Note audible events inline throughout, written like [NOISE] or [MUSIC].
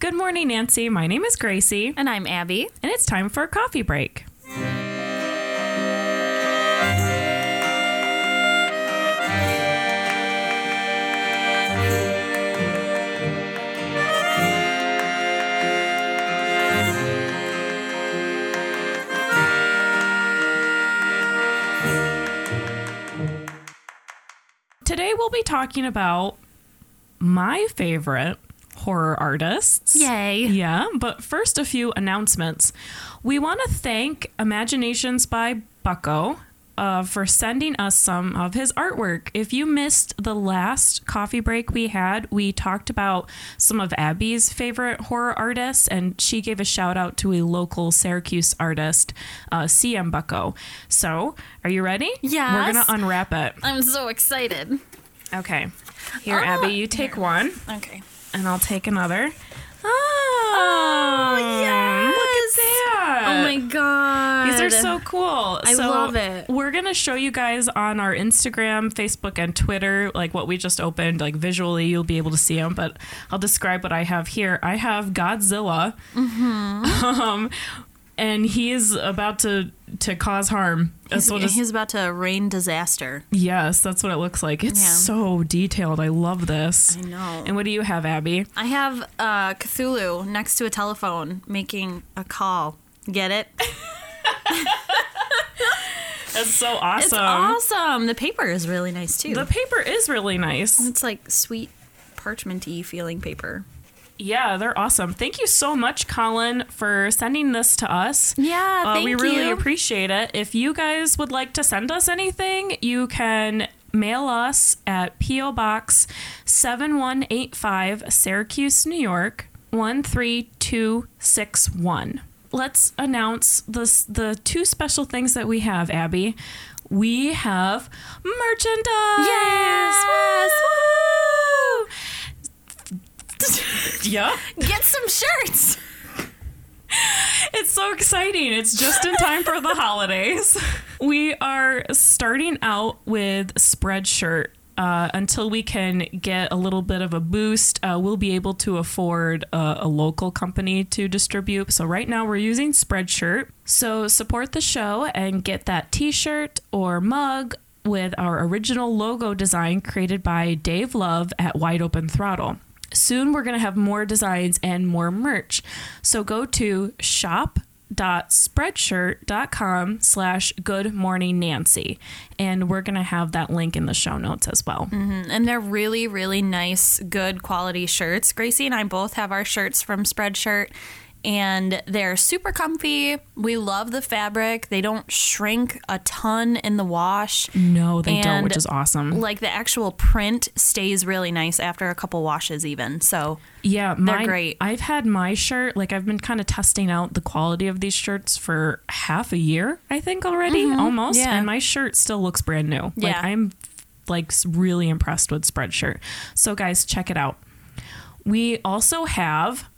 Good morning, Nancy. My name is Gracie, And I'm Abby. and it's time for a coffee break. Today we'll be talking about my favorite horror artists. Yay. Yeah, but first, a few announcements. We want to thank Imaginations by Bucko uh, for sending us some of his artwork. If you missed the last coffee break we had, we talked about some of Abby's favorite horror artists, and she gave a shout out to a local Syracuse artist, uh, CM Bucko. So, are you ready? Yeah. We're going to unwrap it. I'm so excited. Okay. Here, Oh, Abby, you take one, Okay. And I'll take another. Oh, yes. Look at that. Oh my god. These are so cool. I So love it. We're gonna show you guys on our Instagram, Facebook, and Twitter, like what we just opened. Like visually, you'll be able to see them. But I'll describe what I have here. I have Godzilla, Mm-hmm. [LAUGHS] um, and he is about to to cause harm. That's He's, what it's- he's about to rain disaster. yes, that's what it looks like. It's Yeah. so detailed. I love this. I know. And what do you have, Abby? I have uh, Cthulhu next to a telephone making a call. Get it? [LAUGHS] That's so awesome. It's awesome. The paper is really nice too. The paper is really nice. it's like sweet parchmenty feeling paper. Yeah, they're awesome. Thank you so much, Colin, for sending this to us. Yeah, Uh, we really you. appreciate it. If you guys would like to send us anything, you can mail us at P.O. Box 7185, Syracuse, New York 13261. Let's announce this, the two special things that we have, Abby. We have merchandise. Yes, Woo! [LAUGHS] yeah. Get some shirts. It's so exciting. It's just in time for the holidays. We are starting out with Spreadshirt. Uh, until we can get a little bit of a boost, uh, we'll be able to afford a, a local company to distribute. So, right now, we're using Spreadshirt. So, support the show and get that t shirt or mug with our original logo design created by Dave Love at Wide Open Throttle. Soon we're going to have more designs and more merch. So go to shop.spreadshirt.com slash good morning Nancy. And we're going to have that link in the show notes as well. Mm-hmm. And they're really, really nice, good quality shirts. Gracie and I both have our shirts from Spreadshirt, and they're super comfy. We love the fabric. They don't shrink a ton in the wash. No, they don't, which is awesome. Like the actual print stays really nice after a couple washes, even. So, Yeah, mine, they're great. I've had my shirt, like I've been kind of testing out the quality of these shirts for half a year, I think already, almost. Mm-hmm. Yeah. And my shirt still looks brand new. Like Yeah. I'm like really impressed with Spreadshirt. So guys, check it out. We also have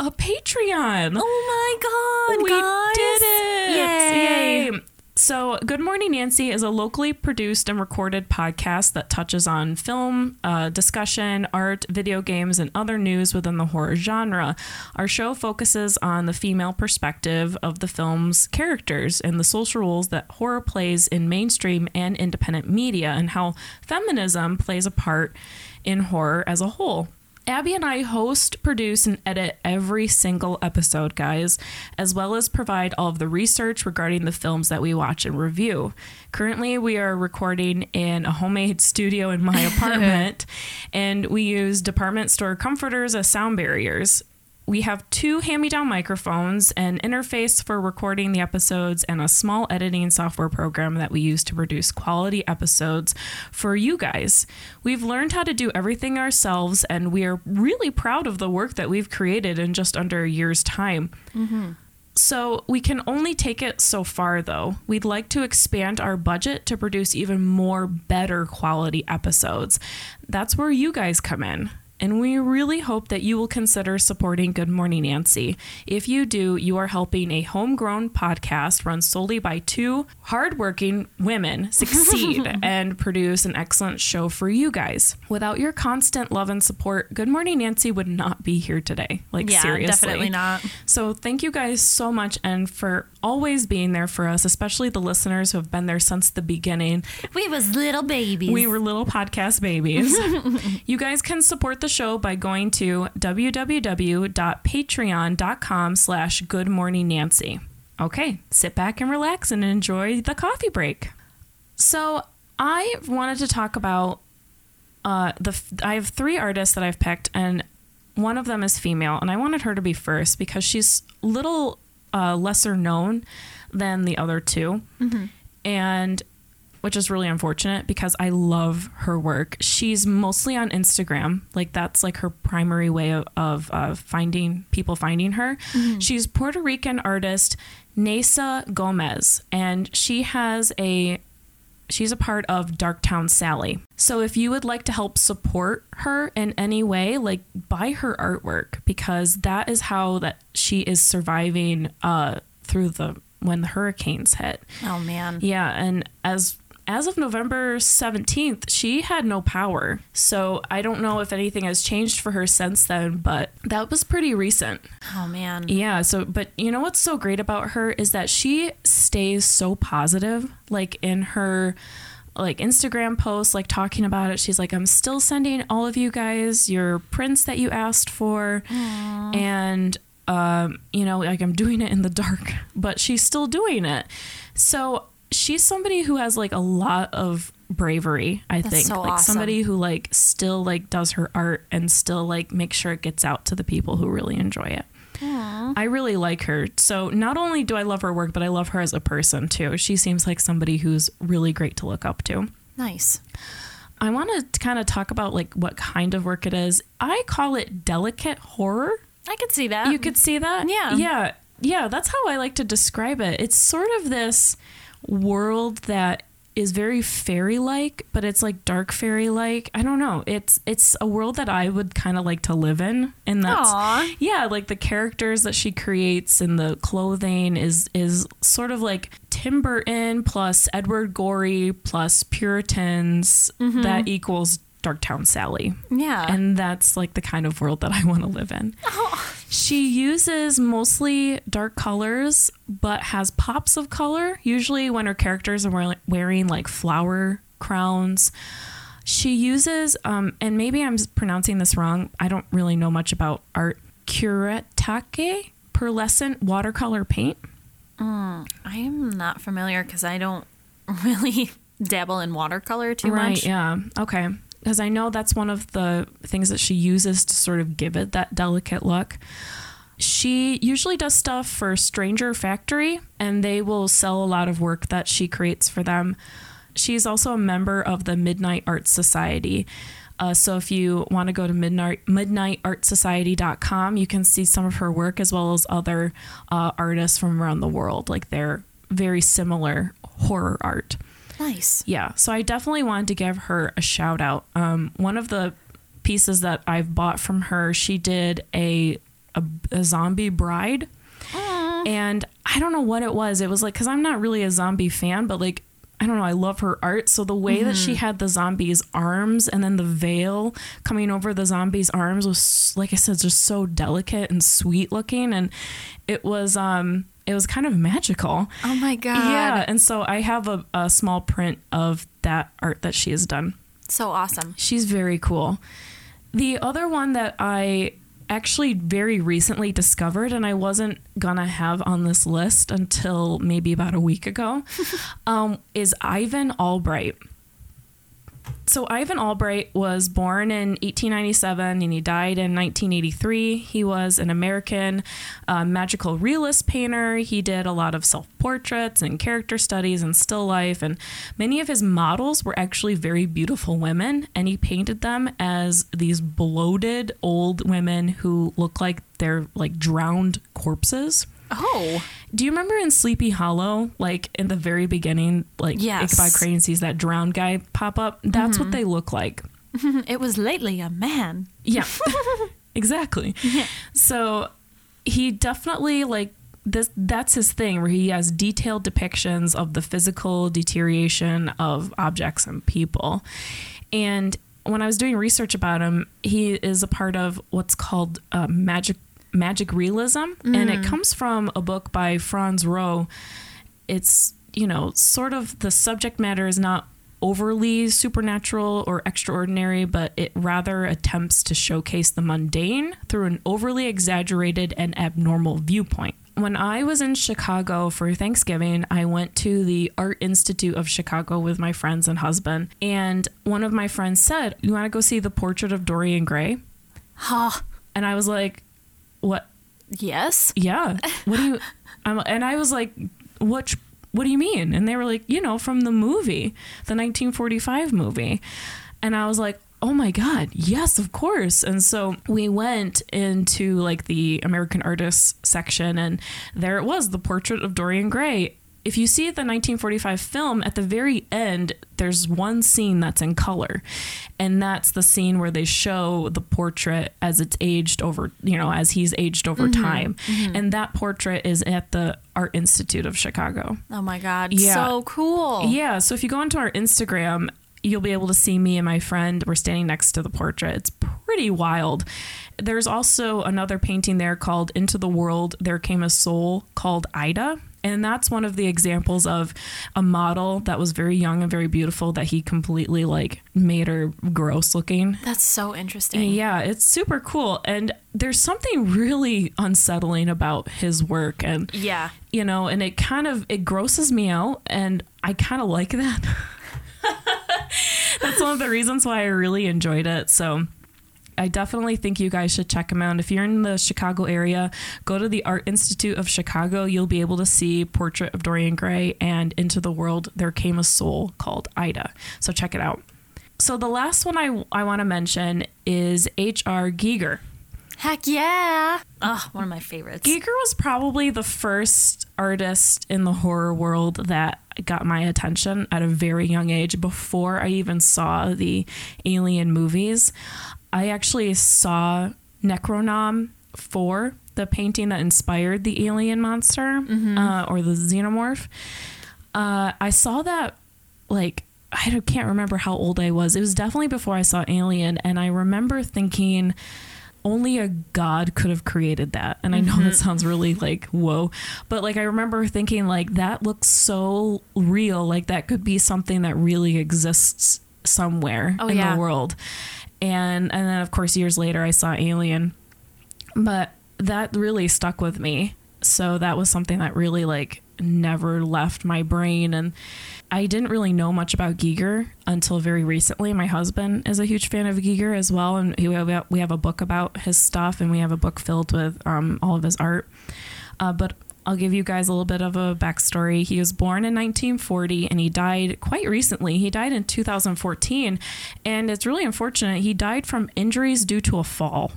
a Patreon. oh my God, we guys. did it! Yay. Yay. So, Good Morning Nancy is a locally produced and recorded podcast that touches on film, uh, discussion, art, video games, and other news within the horror genre. Our show focuses on the female perspective of the film's characters and the social roles that horror plays in mainstream and independent media, and how feminism plays a part in horror as a whole. Abby and I host, produce, and edit every single episode, guys, as well as provide all of the research regarding the films that we watch and review. Currently, we are recording in a homemade studio in my [LAUGHS] apartment, and we use department store comforters as sound barriers. We have two hand me down microphones, an interface for recording the episodes, and a small editing software program that we use to produce quality episodes for you guys. We've learned how to do everything ourselves, and we are really proud of the work that we've created in just under a year's time. Mm-hmm. So we can only take it so far, though. We'd like to expand our budget to produce even more better quality episodes. That's where you guys come in. And we really hope that you will consider supporting Good Morning Nancy. If you do, you are helping a homegrown podcast run solely by two hardworking women [LAUGHS] succeed and produce an excellent show for you guys. Without your constant love and support, Good Morning Nancy would not be here today. Like, Yeah, seriously. definitely not. So thank you guys so much and for always being there for us, especially the listeners who have been there since the beginning. We was little babies. We were little podcast babies. [LAUGHS] you guys can support the show by going to www.patreon.com slash good morning Nancy. Okay, sit back and relax and enjoy the coffee break. So I wanted to talk about uh, the I have three artists that I've picked, and one of them is female, and I wanted her to be first because she's little uh, lesser known than the other 2 and which is really unfortunate because I love her work. She's mostly on Instagram, like that's like her primary way of, of uh, finding people finding her. She's Puerto Rican artist Nesa Gomez, and she has a she's a part of Darktown Sally. So if you would like to help support her in any way, like buy her artwork because that is how that she is surviving uh through the when the hurricanes hit. oh man. Yeah, and as as of November 17th, she had no power. So I don't know if anything has changed for her since then, but that was pretty recent. Oh man. Yeah, so but you know what's so great about her is that she stays so positive like in her like Instagram posts like talking about it. She's like I'm still sending all of you guys your prints that you asked for and um you know like I'm doing it in the dark, [LAUGHS] but she's still doing it. So she's somebody who has like a lot of bravery, I That's think. so like awesome. somebody who like still like does her art and still like makes sure it gets out to the people who really enjoy it. I really like her. So not only do I love her work, but I love her as a person too. She seems like somebody who's really great to look up to. Nice. I want to kind of talk about like what kind of work it is. I call it delicate horror. I could see that. You could see that? Yeah. Yeah. Yeah, that's how I like to describe it. It's sort of this world that is very fairy like, but it's like dark fairy like. I don't know. It's it's a world that I would kind of like to live in. And that's Aw. yeah, like the characters that she creates and the clothing is is sort of like Tim Burton plus Edward Gorey plus Puritans mm-hmm. that equals Darktown Sally. Yeah. And that's like the kind of world that I want to live in. [LAUGHS] She uses mostly dark colors, but has pops of color, usually when her characters are wearing like flower crowns. She uses, um, and maybe I'm pronouncing this wrong, I don't really know much about art, Kuretake, pearlescent watercolor paint. I'm not familiar because I don't [LAUGHS] really dabble in watercolor too right, much. yeah. Okay. Because I know that's one of the things that she uses to sort of give it that delicate look. She usually does stuff for Stranger Factory, and they will sell a lot of work that she creates for them. She's also a member of the Midnight Art Society. Uh, so if you want to go to midnight midnightartsociety.com, you can see some of her work as well as other uh, artists from around the world. Like they're very similar horror art. Nice. Yeah, so I definitely wanted to give her a shout out. Um, one of the pieces that I've bought from her, she did a a, a zombie bride, and I don't know what it was. It was like because I'm not really a zombie fan, but like I don't know, I love her art. So the way that she had the zombie's arms and then the veil coming over the zombie's arms was, like I said, just so delicate and sweet looking, and it was um it was kind of magical. Oh my god. Yeah, and so I have a, a small print of that art that she has done. So awesome. She's very cool. The other one that I actually very recently discovered and I wasn't gonna have on this list until maybe about a week ago [LAUGHS] um, is Ivan Albright. So Ivan Albright was born in 1897 and he died in 1983. He was an American uh, magical realist painter. He did a lot of self-portraits and character studies and still life, and many of his models were actually very beautiful women. And he painted them as these bloated old women who look like they're like drowned corpses. Oh. Do you remember in Sleepy Hollow, like in the very beginning, like Yes. Ichabod Crane sees that drowned guy pop up? That's what they look like. [LAUGHS] it was lately a man. Yeah, [LAUGHS] exactly. So he definitely like this. That's his thing, where he has detailed depictions of the physical deterioration of objects and people. And when I was doing research about him, he is a part of what's called uh, magic magic realism, and it mm. comes from a book by Franz Roh. It's you know sort of the subject matter is not overly supernatural or extraordinary, but it rather attempts to showcase the mundane through an overly exaggerated and abnormal viewpoint. When I was in Chicago for Thanksgiving, I went to the Art Institute of Chicago with my friends and husband. And one of my friends said, You want to go see the portrait of Dorian Gray? Ha. And I was like, What? Yes. Yeah. [LAUGHS] What do you? I'm, and I was like, What? What do you mean? And they were like, You know, from the movie, the 1945 movie. And I was like, Oh my God, yes, of course. And so we went into like the American Artists section, and there it was the portrait of Dorian Gray. If you see the 1945 film, at the very end, there's one scene that's in color. And that's the scene where they show the portrait as it's aged over, you know, as he's aged over mm-hmm. time. Mm-hmm. And that portrait is at the Art Institute of Chicago. Oh my God. Yeah. So cool. Yeah, so if you go onto our Instagram, you'll be able to see me and my friend. We're standing next to the portrait. It's pretty wild. There's also another painting there called Into the World There Came a Soul called Ida. And that's one of the examples of a model that was very young and very beautiful that he completely like made her gross looking. That's so interesting. Yeah, it's super cool. And there's something really unsettling about his work and Yeah. you know, and it kind of it grosses me out and I kind of like that. [LAUGHS] That's one of the reasons why I really enjoyed it. So I definitely think you guys should check them out. If you're in the Chicago area, go to the Art Institute of Chicago. You'll be able to see Portrait of Dorian Gray and Into the World There Came a Soul called Ida. So check it out. So the last one I, I want to mention is H.R. Giger. Heck yeah. Oh, one of my favorites. Giger was probably the first artist in the horror world that got my attention at a very young age before I even saw the Alien movies. I actually saw Necronom 4, the painting that inspired the alien monster uh, or the xenomorph. Uh, I saw that like I can't remember how old I was. It was definitely before I saw Alien, and I remember thinking only a god could have created that. And I know that sounds really like whoa, but like I remember thinking like that looks so real. Like that could be something that really exists somewhere Oh, in yeah. the world. And and then of course years later I saw Alien, but that really stuck with me. So that was something that really like never left my brain and I didn't really know much about Giger until very recently. My husband is a huge fan of Giger as well, and we have, we have a book about his stuff, and we have a book filled with um, all of his art. Uh, but I'll give you guys a little bit of a backstory. He was born in 1940 and he died quite recently. He died in 2014, and it's really unfortunate. He died from injuries due to a fall,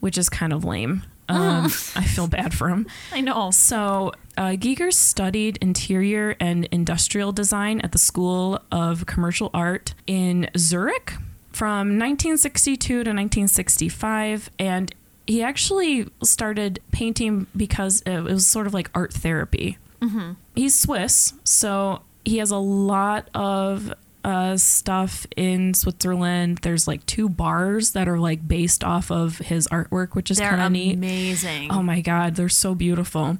which is kind of lame. Um, I feel bad for him. [LAUGHS] I know. So, uh, Giger studied interior and industrial design at the School of Commercial Art in Zurich from 1962 to 1965. And he actually started painting because it was sort of like art therapy. Mm-hmm. He's Swiss, so he has a lot of uh, stuff in Switzerland. There's like two bars that are like based off of his artwork, which is kind of neat. amazing. Oh my god, they're so beautiful.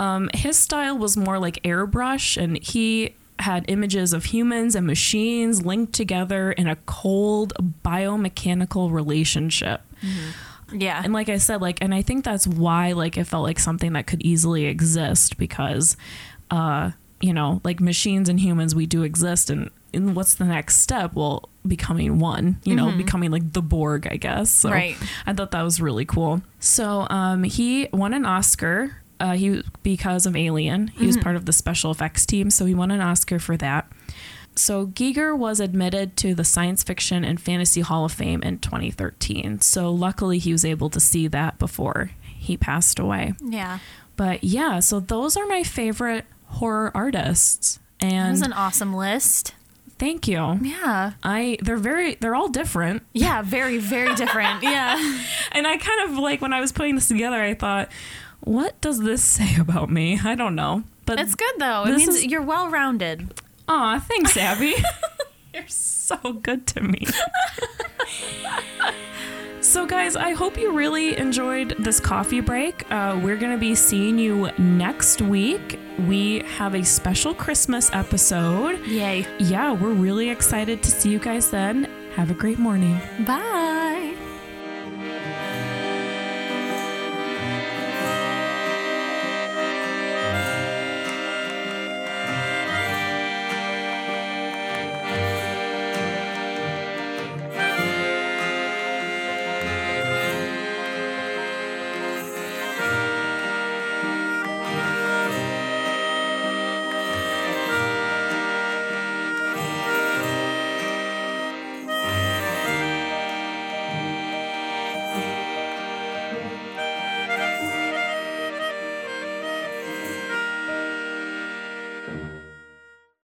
Um, his style was more like airbrush, and he had images of humans and machines linked together in a cold biomechanical relationship. Yeah. And like I said, like, and I think that's why like it felt like something that could easily exist because, uh, you know, like machines and humans, we do exist, and, and what's the next step? Well, becoming one, you know, becoming like the Borg, I guess. So Right. I thought that was really cool. So um, he won an Oscar. Uh, he because of Alien, he was part of the special effects team, so he won an Oscar for that. So Giger was admitted to the Science Fiction and Fantasy Hall of Fame in 2013. So luckily he was able to see that before he passed away. yeah. But yeah, so those are my favorite horror artists. That And was an awesome list. Thank you. Yeah. I they're very they're all different. Yeah, very, very different. [LAUGHS] yeah. And I kind of like when I was putting this together, I thought, what does this say about me? I don't know. But It's good though. It means is- you're well rounded. Aw, thanks, Abby. [LAUGHS] You're so good to me. so, guys, I hope you really enjoyed this coffee break. Uh, we're going to be seeing you next week. We have a special Christmas episode. Yay. Yeah, we're really excited to see you guys then. Have a great morning. Bye.